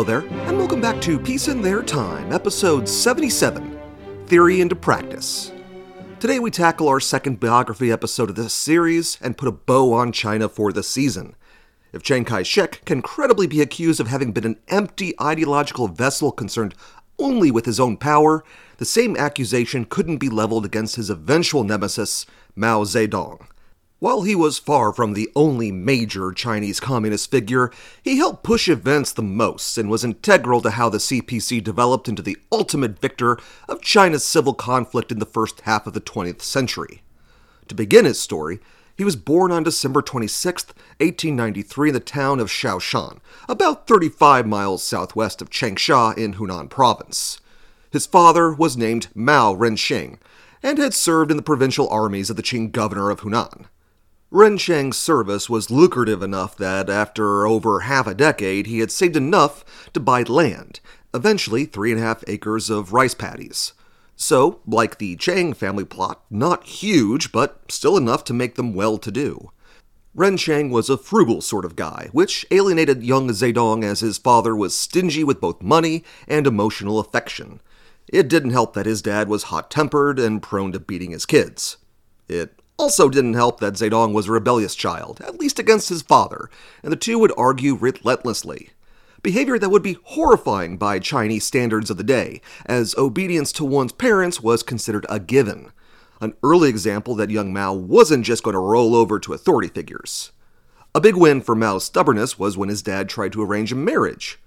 Hello there, and welcome back to Peace in Their Time, episode 77 Theory into Practice. Today we tackle our second biography episode of this series and put a bow on China for the season. If Chiang Kai shek can credibly be accused of having been an empty ideological vessel concerned only with his own power, the same accusation couldn't be leveled against his eventual nemesis, Mao Zedong. While he was far from the only major Chinese communist figure, he helped push events the most and was integral to how the CPC developed into the ultimate victor of China's civil conflict in the first half of the 20th century. To begin his story, he was born on December 26, 1893, in the town of Shaoshan, about 35 miles southwest of Changsha in Hunan province. His father was named Mao Rensheng and had served in the provincial armies of the Qing governor of Hunan. Rensheng's service was lucrative enough that after over half a decade he had saved enough to buy land, eventually three and a half acres of rice paddies. So, like the Chiang family plot, not huge, but still enough to make them well to do. Rensheng was a frugal sort of guy, which alienated young Zedong as his father was stingy with both money and emotional affection. It didn't help that his dad was hot tempered and prone to beating his kids. It also didn't help that Zedong was a rebellious child, at least against his father, and the two would argue relentlessly. Behavior that would be horrifying by Chinese standards of the day, as obedience to one's parents was considered a given. An early example that young Mao wasn't just going to roll over to authority figures. A big win for Mao's stubbornness was when his dad tried to arrange a marriage.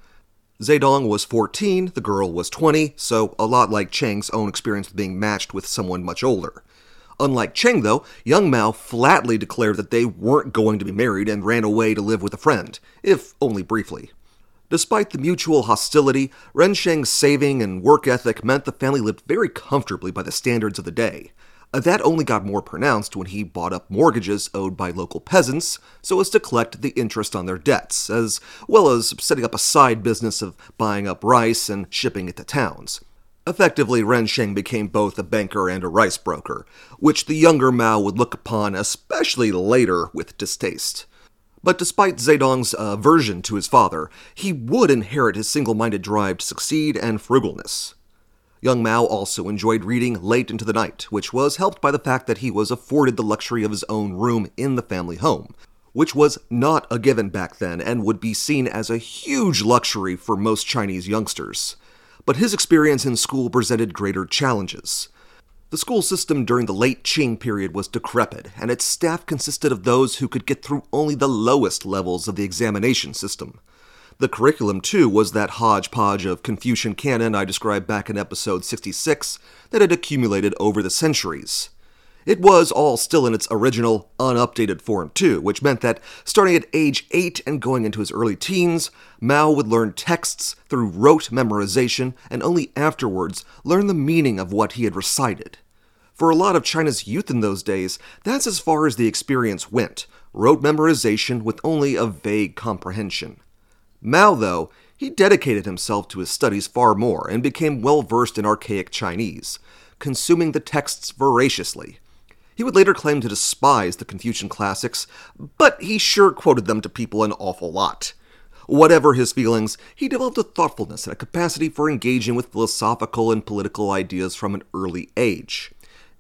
Zedong was 14, the girl was 20, so a lot like Chiang's own experience with being matched with someone much older. Unlike Chiang, though, young Mao flatly declared that they weren't going to be married and ran away to live with a friend, if only briefly. Despite the mutual hostility, Rensheng's saving and work ethic meant the family lived very comfortably by the standards of the day. That only got more pronounced when he bought up mortgages owed by local peasants so as to collect the interest on their debts, as well as setting up a side business of buying up rice and shipping it to towns. Effectively, Rensheng became both a banker and a rice broker, which the younger Mao would look upon, especially later, with distaste. But despite Zedong's aversion to his father, he would inherit his single minded drive to succeed and frugalness. Young Mao also enjoyed reading late into the night, which was helped by the fact that he was afforded the luxury of his own room in the family home, which was not a given back then and would be seen as a huge luxury for most Chinese youngsters but his experience in school presented greater challenges. The school system during the late Qing period was decrepit, and its staff consisted of those who could get through only the lowest levels of the examination system. The curriculum, too, was that hodgepodge of Confucian canon I described back in episode 66 that had accumulated over the centuries. It was all still in its original, unupdated form, too, which meant that starting at age 8 and going into his early teens, Mao would learn texts through rote memorization and only afterwards learn the meaning of what he had recited. For a lot of China's youth in those days, that's as far as the experience went rote memorization with only a vague comprehension. Mao, though, he dedicated himself to his studies far more and became well versed in archaic Chinese, consuming the texts voraciously. He would later claim to despise the Confucian classics, but he sure quoted them to people an awful lot. Whatever his feelings, he developed a thoughtfulness and a capacity for engaging with philosophical and political ideas from an early age.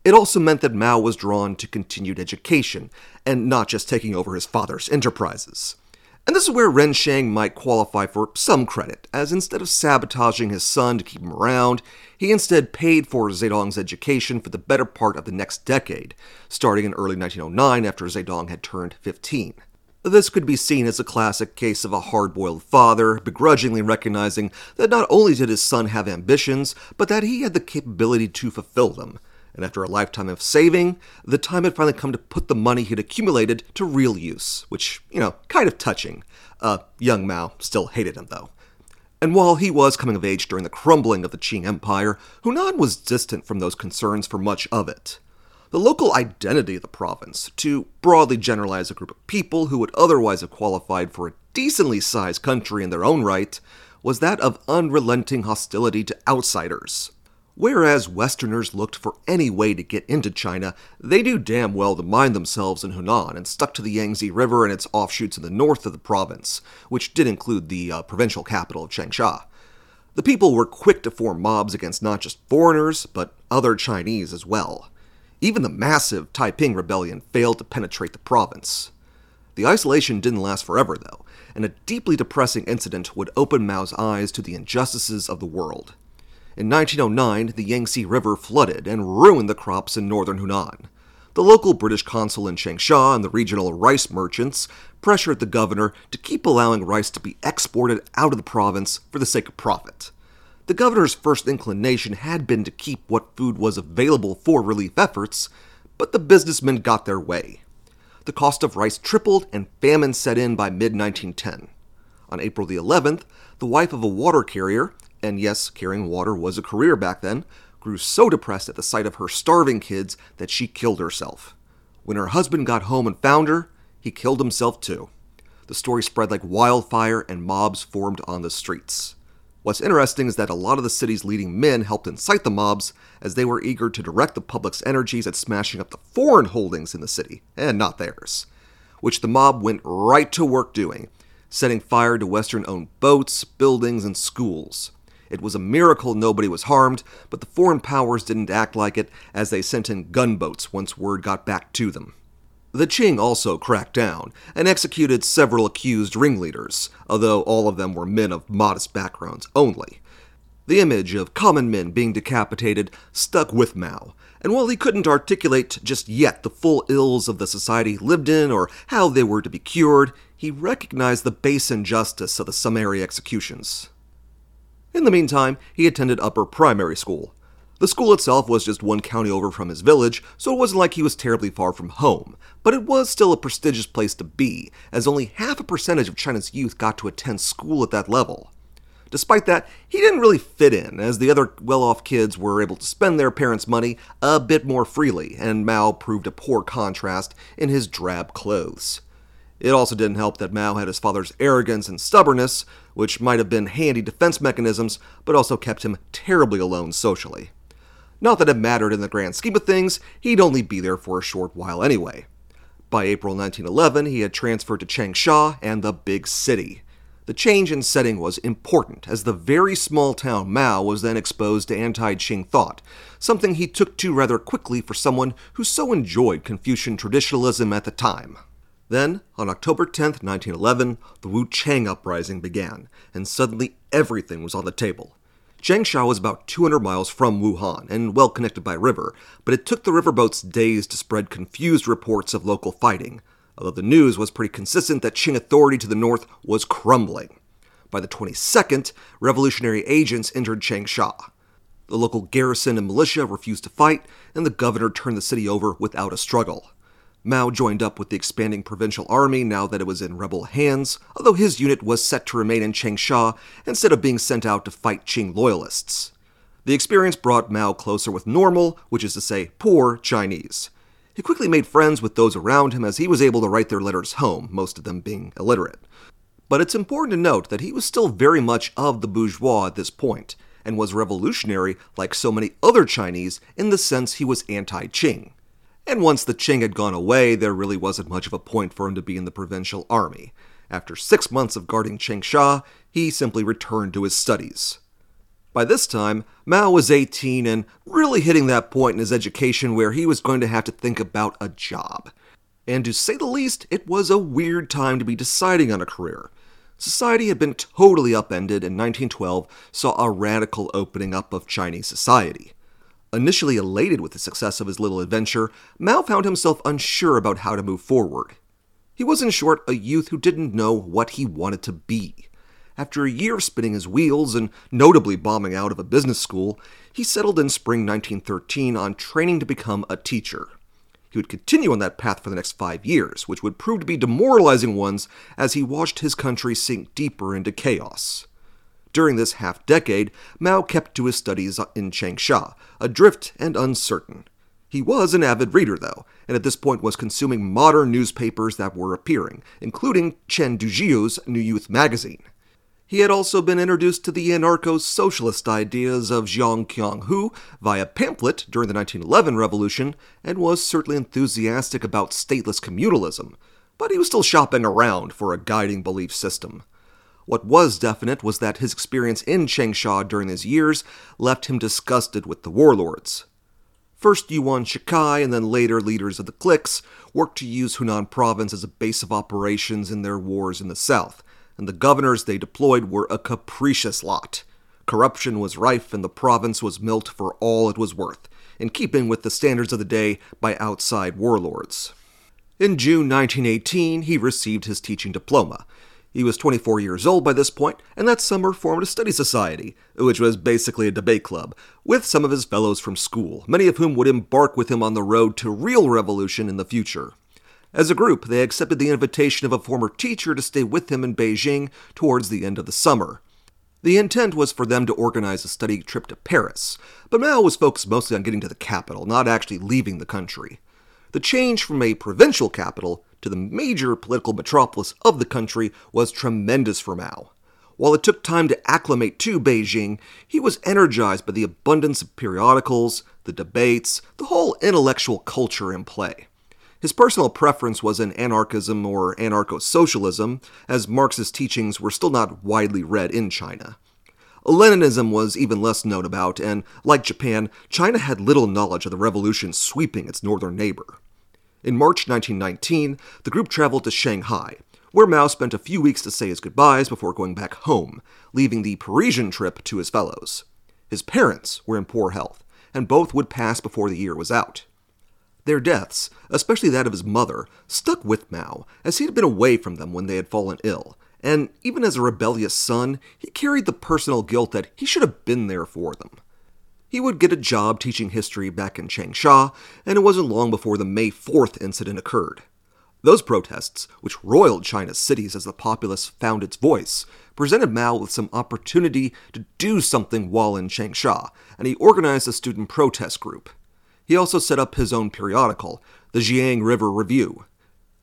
It also meant that Mao was drawn to continued education, and not just taking over his father's enterprises. And this is where Rensheng might qualify for some credit, as instead of sabotaging his son to keep him around, he instead paid for Zedong's education for the better part of the next decade, starting in early 1909 after Zedong had turned 15. This could be seen as a classic case of a hard boiled father begrudgingly recognizing that not only did his son have ambitions, but that he had the capability to fulfill them and after a lifetime of saving, the time had finally come to put the money he'd accumulated to real use, which, you know, kind of touching. Uh, young Mao still hated him, though. And while he was coming of age during the crumbling of the Qing Empire, Hunan was distant from those concerns for much of it. The local identity of the province, to broadly generalize a group of people who would otherwise have qualified for a decently sized country in their own right, was that of unrelenting hostility to outsiders. Whereas Westerners looked for any way to get into China, they knew damn well to mind themselves in Hunan and stuck to the Yangtze River and its offshoots in the north of the province, which did include the uh, provincial capital of Changsha. The people were quick to form mobs against not just foreigners, but other Chinese as well. Even the massive Taiping rebellion failed to penetrate the province. The isolation didn't last forever, though, and a deeply depressing incident would open Mao's eyes to the injustices of the world. In 1909, the Yangtze River flooded and ruined the crops in northern Hunan. The local British consul in Changsha and the regional rice merchants pressured the governor to keep allowing rice to be exported out of the province for the sake of profit. The governor's first inclination had been to keep what food was available for relief efforts, but the businessmen got their way. The cost of rice tripled and famine set in by mid 1910. On April the 11th, the wife of a water carrier, and yes, carrying water was a career back then, grew so depressed at the sight of her starving kids that she killed herself. When her husband got home and found her, he killed himself too. The story spread like wildfire and mobs formed on the streets. What's interesting is that a lot of the city's leading men helped incite the mobs, as they were eager to direct the public's energies at smashing up the foreign holdings in the city, and not theirs. Which the mob went right to work doing, setting fire to Western owned boats, buildings, and schools. It was a miracle nobody was harmed, but the foreign powers didn't act like it as they sent in gunboats once word got back to them. The Qing also cracked down and executed several accused ringleaders, although all of them were men of modest backgrounds only. The image of common men being decapitated stuck with Mao, and while he couldn't articulate just yet the full ills of the society he lived in or how they were to be cured, he recognized the base injustice of the summary executions. In the meantime, he attended upper primary school. The school itself was just one county over from his village, so it wasn't like he was terribly far from home, but it was still a prestigious place to be, as only half a percentage of China's youth got to attend school at that level. Despite that, he didn't really fit in, as the other well off kids were able to spend their parents' money a bit more freely, and Mao proved a poor contrast in his drab clothes. It also didn't help that Mao had his father's arrogance and stubbornness, which might have been handy defense mechanisms, but also kept him terribly alone socially. Not that it mattered in the grand scheme of things, he'd only be there for a short while anyway. By April 1911, he had transferred to Changsha and the big city. The change in setting was important, as the very small town Mao was then exposed to anti Qing thought, something he took to rather quickly for someone who so enjoyed Confucian traditionalism at the time. Then, on October 10, 1911, the Wu Chang uprising began, and suddenly everything was on the table. Changsha was about 200 miles from Wuhan and well connected by river, but it took the riverboats days to spread confused reports of local fighting, although the news was pretty consistent that Qing authority to the north was crumbling. By the 22nd, revolutionary agents entered Changsha. The local garrison and militia refused to fight, and the governor turned the city over without a struggle. Mao joined up with the expanding provincial army now that it was in rebel hands, although his unit was set to remain in Changsha instead of being sent out to fight Qing loyalists. The experience brought Mao closer with normal, which is to say, poor Chinese. He quickly made friends with those around him as he was able to write their letters home, most of them being illiterate. But it's important to note that he was still very much of the bourgeois at this point, and was revolutionary like so many other Chinese in the sense he was anti Qing and once the Qing had gone away, there really wasn't much of a point for him to be in the provincial army. After six months of guarding Changsha, he simply returned to his studies. By this time, Mao was 18 and really hitting that point in his education where he was going to have to think about a job. And to say the least, it was a weird time to be deciding on a career. Society had been totally upended, and 1912 saw a radical opening up of Chinese society. Initially elated with the success of his little adventure, Mao found himself unsure about how to move forward. He was, in short, a youth who didn't know what he wanted to be. After a year spinning his wheels and notably bombing out of a business school, he settled in spring 1913 on training to become a teacher. He would continue on that path for the next five years, which would prove to be demoralizing ones as he watched his country sink deeper into chaos. During this half decade, Mao kept to his studies in Changsha, adrift and uncertain. He was an avid reader, though, and at this point was consuming modern newspapers that were appearing, including Chen Duxiu's New Youth magazine. He had also been introduced to the anarcho socialist ideas of Jiang Kanghu via pamphlet during the 1911 revolution and was certainly enthusiastic about stateless communalism, but he was still shopping around for a guiding belief system. What was definite was that his experience in Changsha during these years left him disgusted with the warlords. First Yuan Shikai and then later leaders of the cliques worked to use Hunan province as a base of operations in their wars in the south, and the governors they deployed were a capricious lot. Corruption was rife, and the province was milked for all it was worth, in keeping with the standards of the day by outside warlords. In June 1918, he received his teaching diploma. He was 24 years old by this point, and that summer formed a study society, which was basically a debate club, with some of his fellows from school, many of whom would embark with him on the road to real revolution in the future. As a group, they accepted the invitation of a former teacher to stay with him in Beijing towards the end of the summer. The intent was for them to organize a study trip to Paris, but Mao was focused mostly on getting to the capital, not actually leaving the country. The change from a provincial capital to the major political metropolis of the country was tremendous for Mao. While it took time to acclimate to Beijing, he was energized by the abundance of periodicals, the debates, the whole intellectual culture in play. His personal preference was in anarchism or anarcho socialism, as Marxist teachings were still not widely read in China. Leninism was even less known about, and like Japan, China had little knowledge of the revolution sweeping its northern neighbor. In March 1919, the group traveled to Shanghai, where Mao spent a few weeks to say his goodbyes before going back home, leaving the Parisian trip to his fellows. His parents were in poor health, and both would pass before the year was out. Their deaths, especially that of his mother, stuck with Mao, as he had been away from them when they had fallen ill, and even as a rebellious son, he carried the personal guilt that he should have been there for them. He would get a job teaching history back in Changsha, and it wasn't long before the May 4th incident occurred. Those protests, which roiled China's cities as the populace found its voice, presented Mao with some opportunity to do something while in Changsha, and he organized a student protest group. He also set up his own periodical, the Xiang River Review.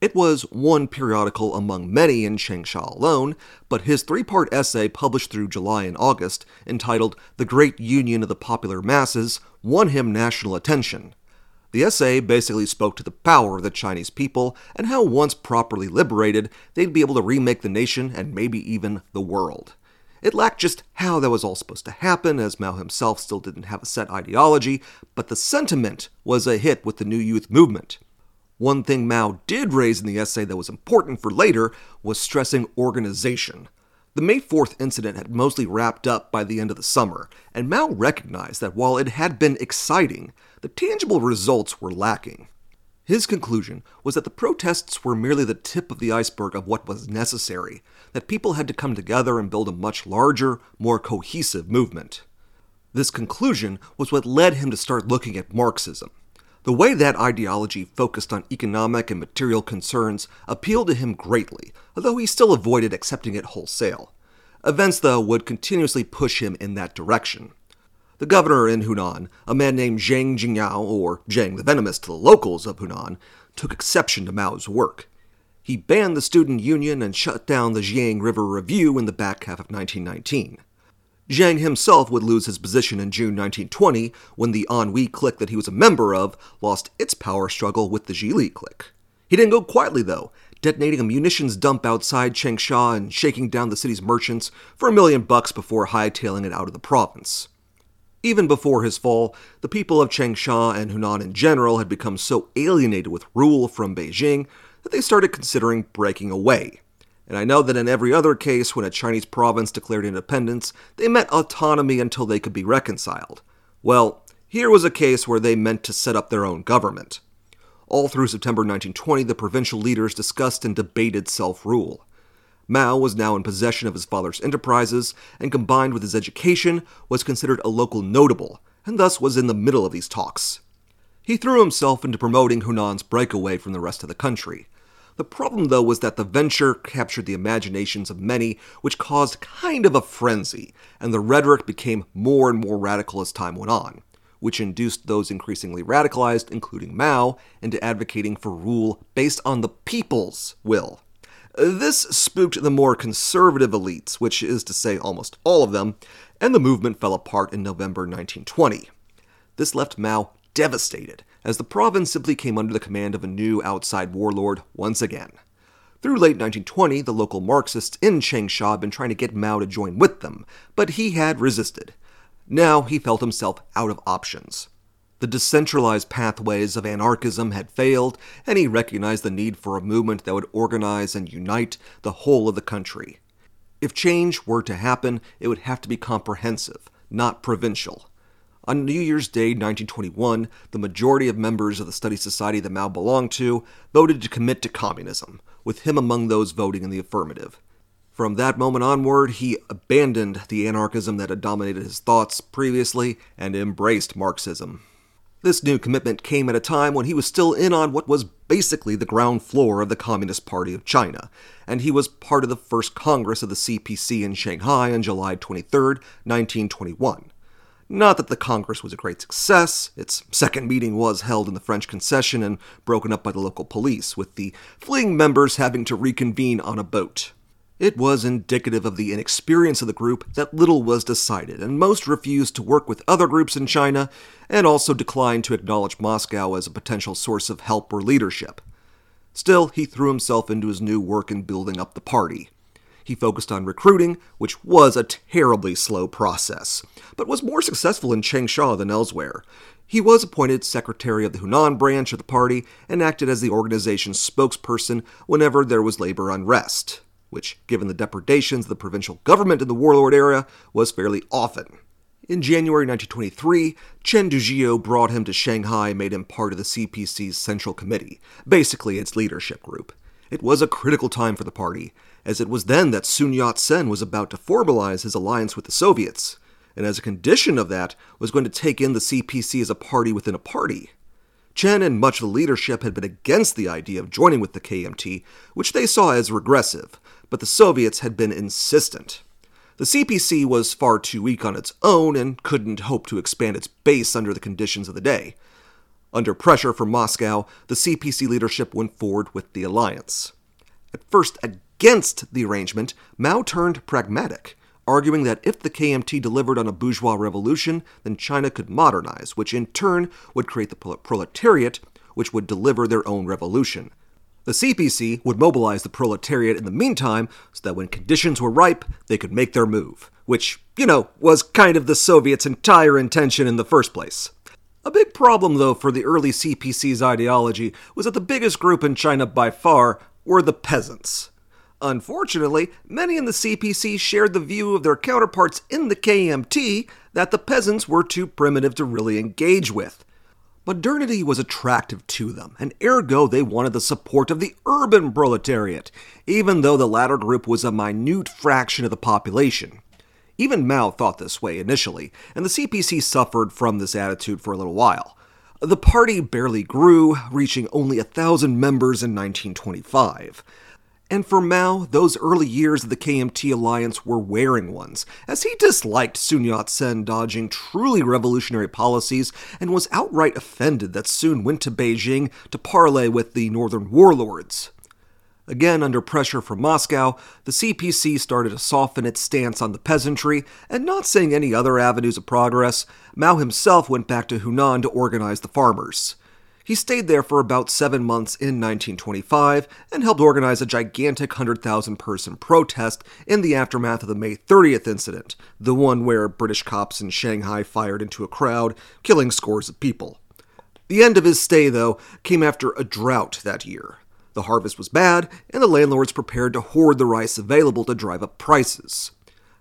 It was one periodical among many in Changsha alone, but his three part essay published through July and August, entitled The Great Union of the Popular Masses, won him national attention. The essay basically spoke to the power of the Chinese people and how, once properly liberated, they'd be able to remake the nation and maybe even the world. It lacked just how that was all supposed to happen, as Mao himself still didn't have a set ideology, but the sentiment was a hit with the New Youth movement. One thing Mao did raise in the essay that was important for later was stressing organization. The May 4th incident had mostly wrapped up by the end of the summer, and Mao recognized that while it had been exciting, the tangible results were lacking. His conclusion was that the protests were merely the tip of the iceberg of what was necessary, that people had to come together and build a much larger, more cohesive movement. This conclusion was what led him to start looking at Marxism. The way that ideology focused on economic and material concerns appealed to him greatly, although he still avoided accepting it wholesale. Events, though, would continuously push him in that direction. The governor in Hunan, a man named Zhang Jingyao, or Zhang the Venomous to the locals of Hunan, took exception to Mao's work. He banned the student union and shut down the Xiang River Review in the back half of 1919. Zhang himself would lose his position in June 1920 when the Anhui clique that he was a member of lost its power struggle with the Zhili clique. He didn't go quietly, though, detonating a munitions dump outside Changsha and shaking down the city's merchants for a million bucks before hightailing it out of the province. Even before his fall, the people of Changsha and Hunan in general had become so alienated with rule from Beijing that they started considering breaking away. And I know that in every other case, when a Chinese province declared independence, they meant autonomy until they could be reconciled. Well, here was a case where they meant to set up their own government. All through September 1920, the provincial leaders discussed and debated self rule. Mao was now in possession of his father's enterprises, and combined with his education, was considered a local notable, and thus was in the middle of these talks. He threw himself into promoting Hunan's breakaway from the rest of the country. The problem, though, was that the venture captured the imaginations of many, which caused kind of a frenzy, and the rhetoric became more and more radical as time went on, which induced those increasingly radicalized, including Mao, into advocating for rule based on the people's will. This spooked the more conservative elites, which is to say almost all of them, and the movement fell apart in November 1920. This left Mao devastated, as the province simply came under the command of a new outside warlord once again. Through late 1920, the local Marxists in Changsha had been trying to get Mao to join with them, but he had resisted. Now he felt himself out of options. The decentralized pathways of anarchism had failed, and he recognized the need for a movement that would organize and unite the whole of the country. If change were to happen, it would have to be comprehensive, not provincial. On New Year's Day 1921, the majority of members of the study society that Mao belonged to voted to commit to communism, with him among those voting in the affirmative. From that moment onward, he abandoned the anarchism that had dominated his thoughts previously and embraced Marxism. This new commitment came at a time when he was still in on what was basically the ground floor of the Communist Party of China, and he was part of the first Congress of the CPC in Shanghai on July 23, 1921. Not that the Congress was a great success. Its second meeting was held in the French concession and broken up by the local police, with the fleeing members having to reconvene on a boat. It was indicative of the inexperience of the group that little was decided, and most refused to work with other groups in China, and also declined to acknowledge Moscow as a potential source of help or leadership. Still, he threw himself into his new work in building up the party. He focused on recruiting, which was a terribly slow process, but was more successful in Changsha than elsewhere. He was appointed secretary of the Hunan branch of the party and acted as the organization's spokesperson whenever there was labor unrest, which, given the depredations of the provincial government in the warlord era, was fairly often. In January 1923, Chen Duxiu brought him to Shanghai and made him part of the CPC's Central Committee, basically its leadership group. It was a critical time for the party, as it was then that Sun Yat sen was about to formalize his alliance with the Soviets, and as a condition of that, was going to take in the CPC as a party within a party. Chen and much of the leadership had been against the idea of joining with the KMT, which they saw as regressive, but the Soviets had been insistent. The CPC was far too weak on its own and couldn't hope to expand its base under the conditions of the day. Under pressure from Moscow, the CPC leadership went forward with the alliance. At first, against the arrangement, Mao turned pragmatic, arguing that if the KMT delivered on a bourgeois revolution, then China could modernize, which in turn would create the proletariat, which would deliver their own revolution. The CPC would mobilize the proletariat in the meantime so that when conditions were ripe, they could make their move, which, you know, was kind of the Soviets' entire intention in the first place. A big problem, though, for the early CPC's ideology was that the biggest group in China by far were the peasants. Unfortunately, many in the CPC shared the view of their counterparts in the KMT that the peasants were too primitive to really engage with. Modernity was attractive to them, and ergo they wanted the support of the urban proletariat, even though the latter group was a minute fraction of the population. Even Mao thought this way initially, and the CPC suffered from this attitude for a little while. The party barely grew, reaching only a thousand members in 1925. And for Mao, those early years of the KMT alliance were wearing ones, as he disliked Sun Yat sen dodging truly revolutionary policies and was outright offended that Sun went to Beijing to parley with the northern warlords. Again, under pressure from Moscow, the CPC started to soften its stance on the peasantry, and not seeing any other avenues of progress, Mao himself went back to Hunan to organize the farmers. He stayed there for about seven months in 1925 and helped organize a gigantic 100,000 person protest in the aftermath of the May 30th incident, the one where British cops in Shanghai fired into a crowd, killing scores of people. The end of his stay, though, came after a drought that year. The harvest was bad, and the landlords prepared to hoard the rice available to drive up prices.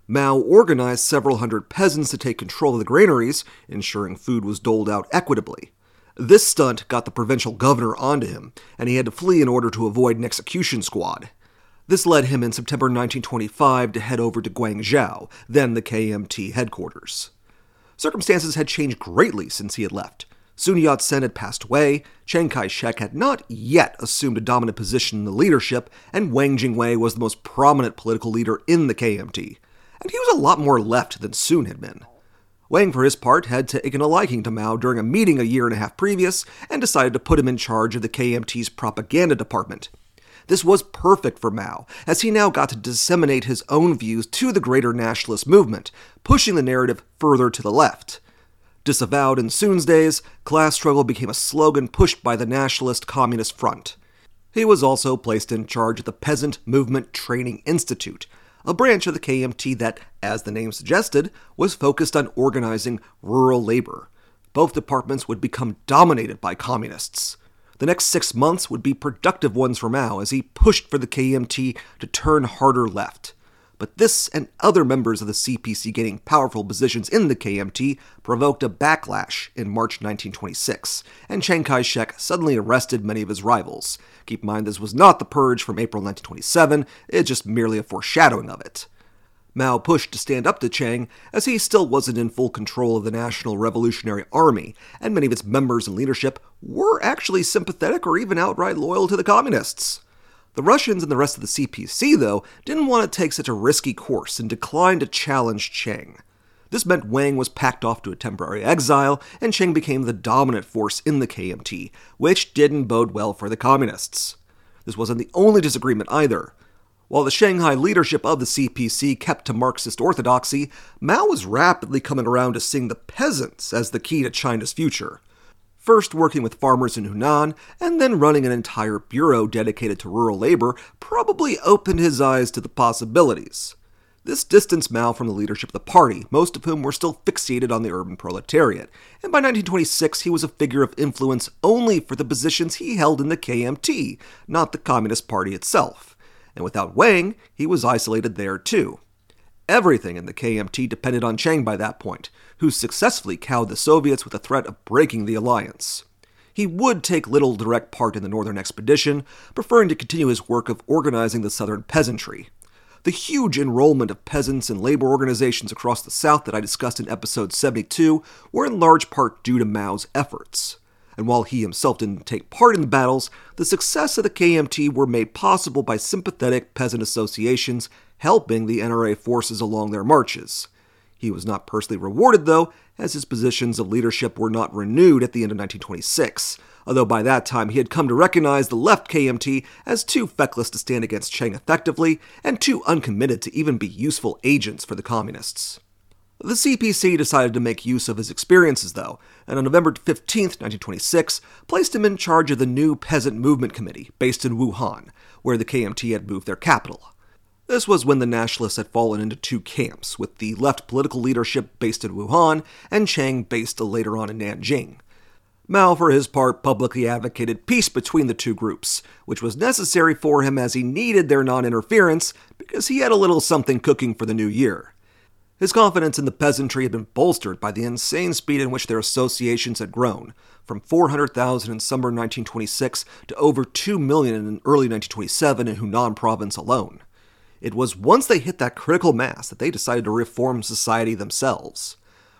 Mao organized several hundred peasants to take control of the granaries, ensuring food was doled out equitably. This stunt got the provincial governor onto him, and he had to flee in order to avoid an execution squad. This led him in September 1925 to head over to Guangzhou, then the KMT headquarters. Circumstances had changed greatly since he had left. Sun Yat sen had passed away, Chiang Kai shek had not yet assumed a dominant position in the leadership, and Wang Jingwei was the most prominent political leader in the KMT. And he was a lot more left than Sun had been. Wang, for his part, had taken a liking to Mao during a meeting a year and a half previous and decided to put him in charge of the KMT's propaganda department. This was perfect for Mao, as he now got to disseminate his own views to the greater nationalist movement, pushing the narrative further to the left. Disavowed in Sun's days, class struggle became a slogan pushed by the Nationalist Communist Front. He was also placed in charge of the Peasant Movement Training Institute, a branch of the KMT that, as the name suggested, was focused on organizing rural labor. Both departments would become dominated by communists. The next six months would be productive ones for Mao as he pushed for the KMT to turn harder left. But this and other members of the CPC gaining powerful positions in the KMT provoked a backlash in March 1926, and Chiang Kai shek suddenly arrested many of his rivals. Keep in mind, this was not the purge from April 1927, it's just merely a foreshadowing of it. Mao pushed to stand up to Chiang as he still wasn't in full control of the National Revolutionary Army, and many of its members and leadership were actually sympathetic or even outright loyal to the communists. The Russians and the rest of the CPC, though, didn't want to take such a risky course and declined to challenge Chiang. This meant Wang was packed off to a temporary exile, and Chiang became the dominant force in the KMT, which didn't bode well for the communists. This wasn't the only disagreement either. While the Shanghai leadership of the CPC kept to Marxist orthodoxy, Mao was rapidly coming around to seeing the peasants as the key to China's future. First working with farmers in Hunan, and then running an entire bureau dedicated to rural labor, probably opened his eyes to the possibilities. This distanced Mao from the leadership of the party, most of whom were still fixated on the urban proletariat, and by 1926 he was a figure of influence only for the positions he held in the KMT, not the Communist Party itself and without Wang, he was isolated there too. Everything in the KMT depended on Chiang by that point, who successfully cowed the Soviets with the threat of breaking the alliance. He would take little direct part in the Northern Expedition, preferring to continue his work of organizing the Southern peasantry. The huge enrollment of peasants and labor organizations across the South that I discussed in episode 72 were in large part due to Mao's efforts and while he himself didn't take part in the battles, the success of the KMT were made possible by sympathetic peasant associations helping the NRA forces along their marches. He was not personally rewarded, though, as his positions of leadership were not renewed at the end of 1926, although by that time he had come to recognize the left KMT as too feckless to stand against Chiang effectively and too uncommitted to even be useful agents for the communists. The CPC decided to make use of his experiences, though, and on November 15, 1926, placed him in charge of the new Peasant Movement Committee, based in Wuhan, where the KMT had moved their capital. This was when the nationalists had fallen into two camps, with the left political leadership based in Wuhan and Chiang based later on in Nanjing. Mao, for his part, publicly advocated peace between the two groups, which was necessary for him as he needed their non interference because he had a little something cooking for the new year. His confidence in the peasantry had been bolstered by the insane speed in which their associations had grown, from 400,000 in summer 1926 to over 2 million in early 1927 in Hunan province alone. It was once they hit that critical mass that they decided to reform society themselves.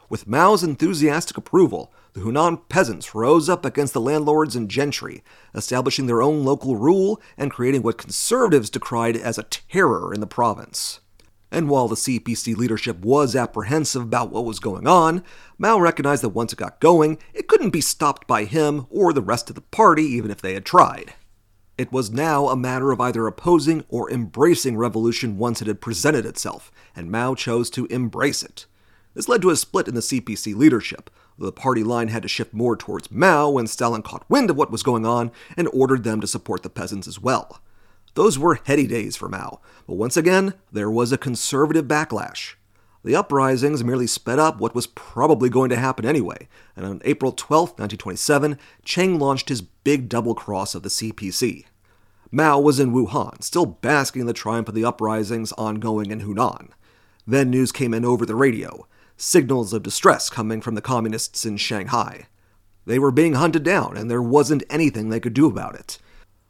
With Mao's enthusiastic approval, the Hunan peasants rose up against the landlords and gentry, establishing their own local rule and creating what conservatives decried as a terror in the province. And while the CPC leadership was apprehensive about what was going on, Mao recognized that once it got going, it couldn't be stopped by him or the rest of the party, even if they had tried. It was now a matter of either opposing or embracing revolution once it had presented itself, and Mao chose to embrace it. This led to a split in the CPC leadership. The party line had to shift more towards Mao when Stalin caught wind of what was going on and ordered them to support the peasants as well. Those were heady days for Mao, but once again, there was a conservative backlash. The uprisings merely sped up what was probably going to happen anyway, and on April 12, 1927, Chiang launched his big double cross of the CPC. Mao was in Wuhan, still basking in the triumph of the uprisings ongoing in Hunan. Then news came in over the radio signals of distress coming from the communists in Shanghai. They were being hunted down, and there wasn't anything they could do about it.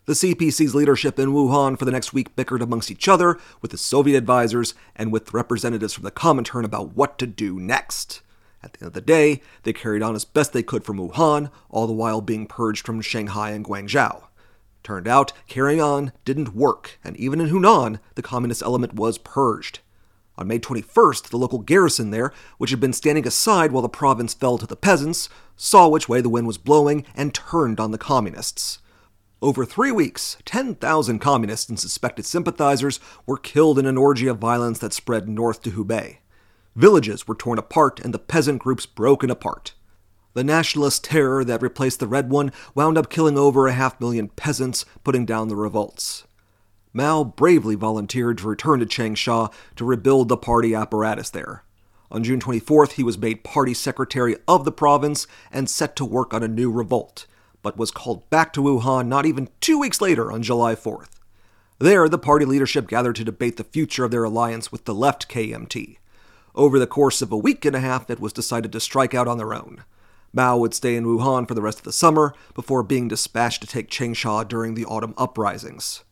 The CPC's leadership in Wuhan for the next week bickered amongst each other, with the Soviet advisors, and with representatives from the Comintern about what to do next. At the end of the day, they carried on as best they could from Wuhan, all the while being purged from Shanghai and Guangzhou. Turned out, carrying on didn't work, and even in Hunan, the communist element was purged. On May 21st, the local garrison there, which had been standing aside while the province fell to the peasants, saw which way the wind was blowing and turned on the communists. Over three weeks, 10,000 communists and suspected sympathizers were killed in an orgy of violence that spread north to Hubei. Villages were torn apart and the peasant groups broken apart. The nationalist terror that replaced the Red One wound up killing over a half million peasants, putting down the revolts. Mao bravely volunteered to return to Changsha to rebuild the party apparatus there. On June 24th, he was made party secretary of the province and set to work on a new revolt, but was called back to Wuhan not even two weeks later on July 4th. There, the party leadership gathered to debate the future of their alliance with the left KMT. Over the course of a week and a half, it was decided to strike out on their own. Mao would stay in Wuhan for the rest of the summer before being dispatched to take Changsha during the autumn uprisings.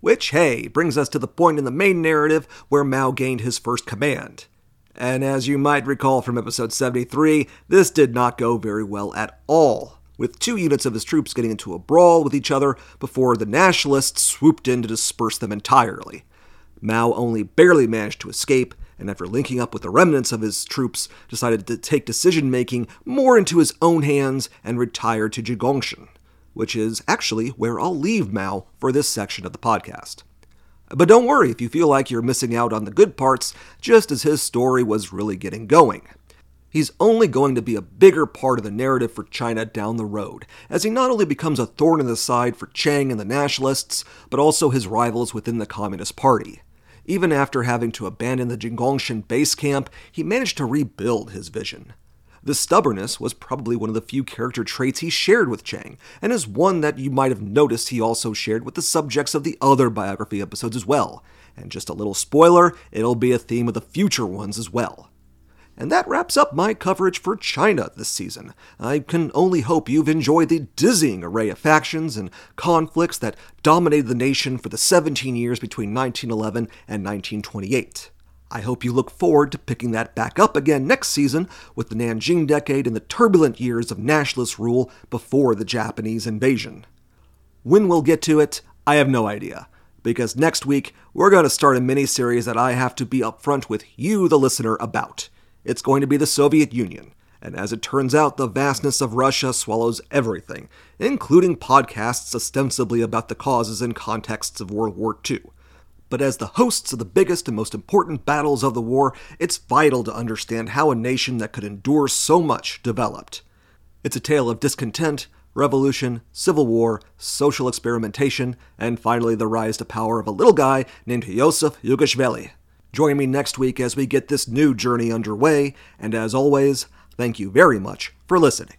Which, hey, brings us to the point in the main narrative where Mao gained his first command. And as you might recall from episode 73, this did not go very well at all, with two units of his troops getting into a brawl with each other before the nationalists swooped in to disperse them entirely. Mao only barely managed to escape, and after linking up with the remnants of his troops, decided to take decision making more into his own hands and retire to Jinggangshan, which is actually where I'll leave Mao for this section of the podcast. But don't worry if you feel like you're missing out on the good parts, just as his story was really getting going. He's only going to be a bigger part of the narrative for China down the road, as he not only becomes a thorn in the side for Chiang and the nationalists, but also his rivals within the Communist Party. Even after having to abandon the Jinggangshan base camp, he managed to rebuild his vision. The stubbornness was probably one of the few character traits he shared with Chiang, and is one that you might have noticed he also shared with the subjects of the other biography episodes as well. And just a little spoiler, it'll be a theme of the future ones as well. And that wraps up my coverage for China this season. I can only hope you've enjoyed the dizzying array of factions and conflicts that dominated the nation for the 17 years between 1911 and 1928. I hope you look forward to picking that back up again next season with the Nanjing Decade and the turbulent years of nationalist rule before the Japanese invasion. When we'll get to it, I have no idea, because next week we're going to start a mini series that I have to be upfront with you, the listener, about. It's going to be the Soviet Union. And as it turns out, the vastness of Russia swallows everything, including podcasts ostensibly about the causes and contexts of World War II. But as the hosts of the biggest and most important battles of the war, it's vital to understand how a nation that could endure so much developed. It's a tale of discontent, revolution, civil war, social experimentation, and finally the rise to power of a little guy named Yosef Jughashvili. Join me next week as we get this new journey underway, and as always, thank you very much for listening.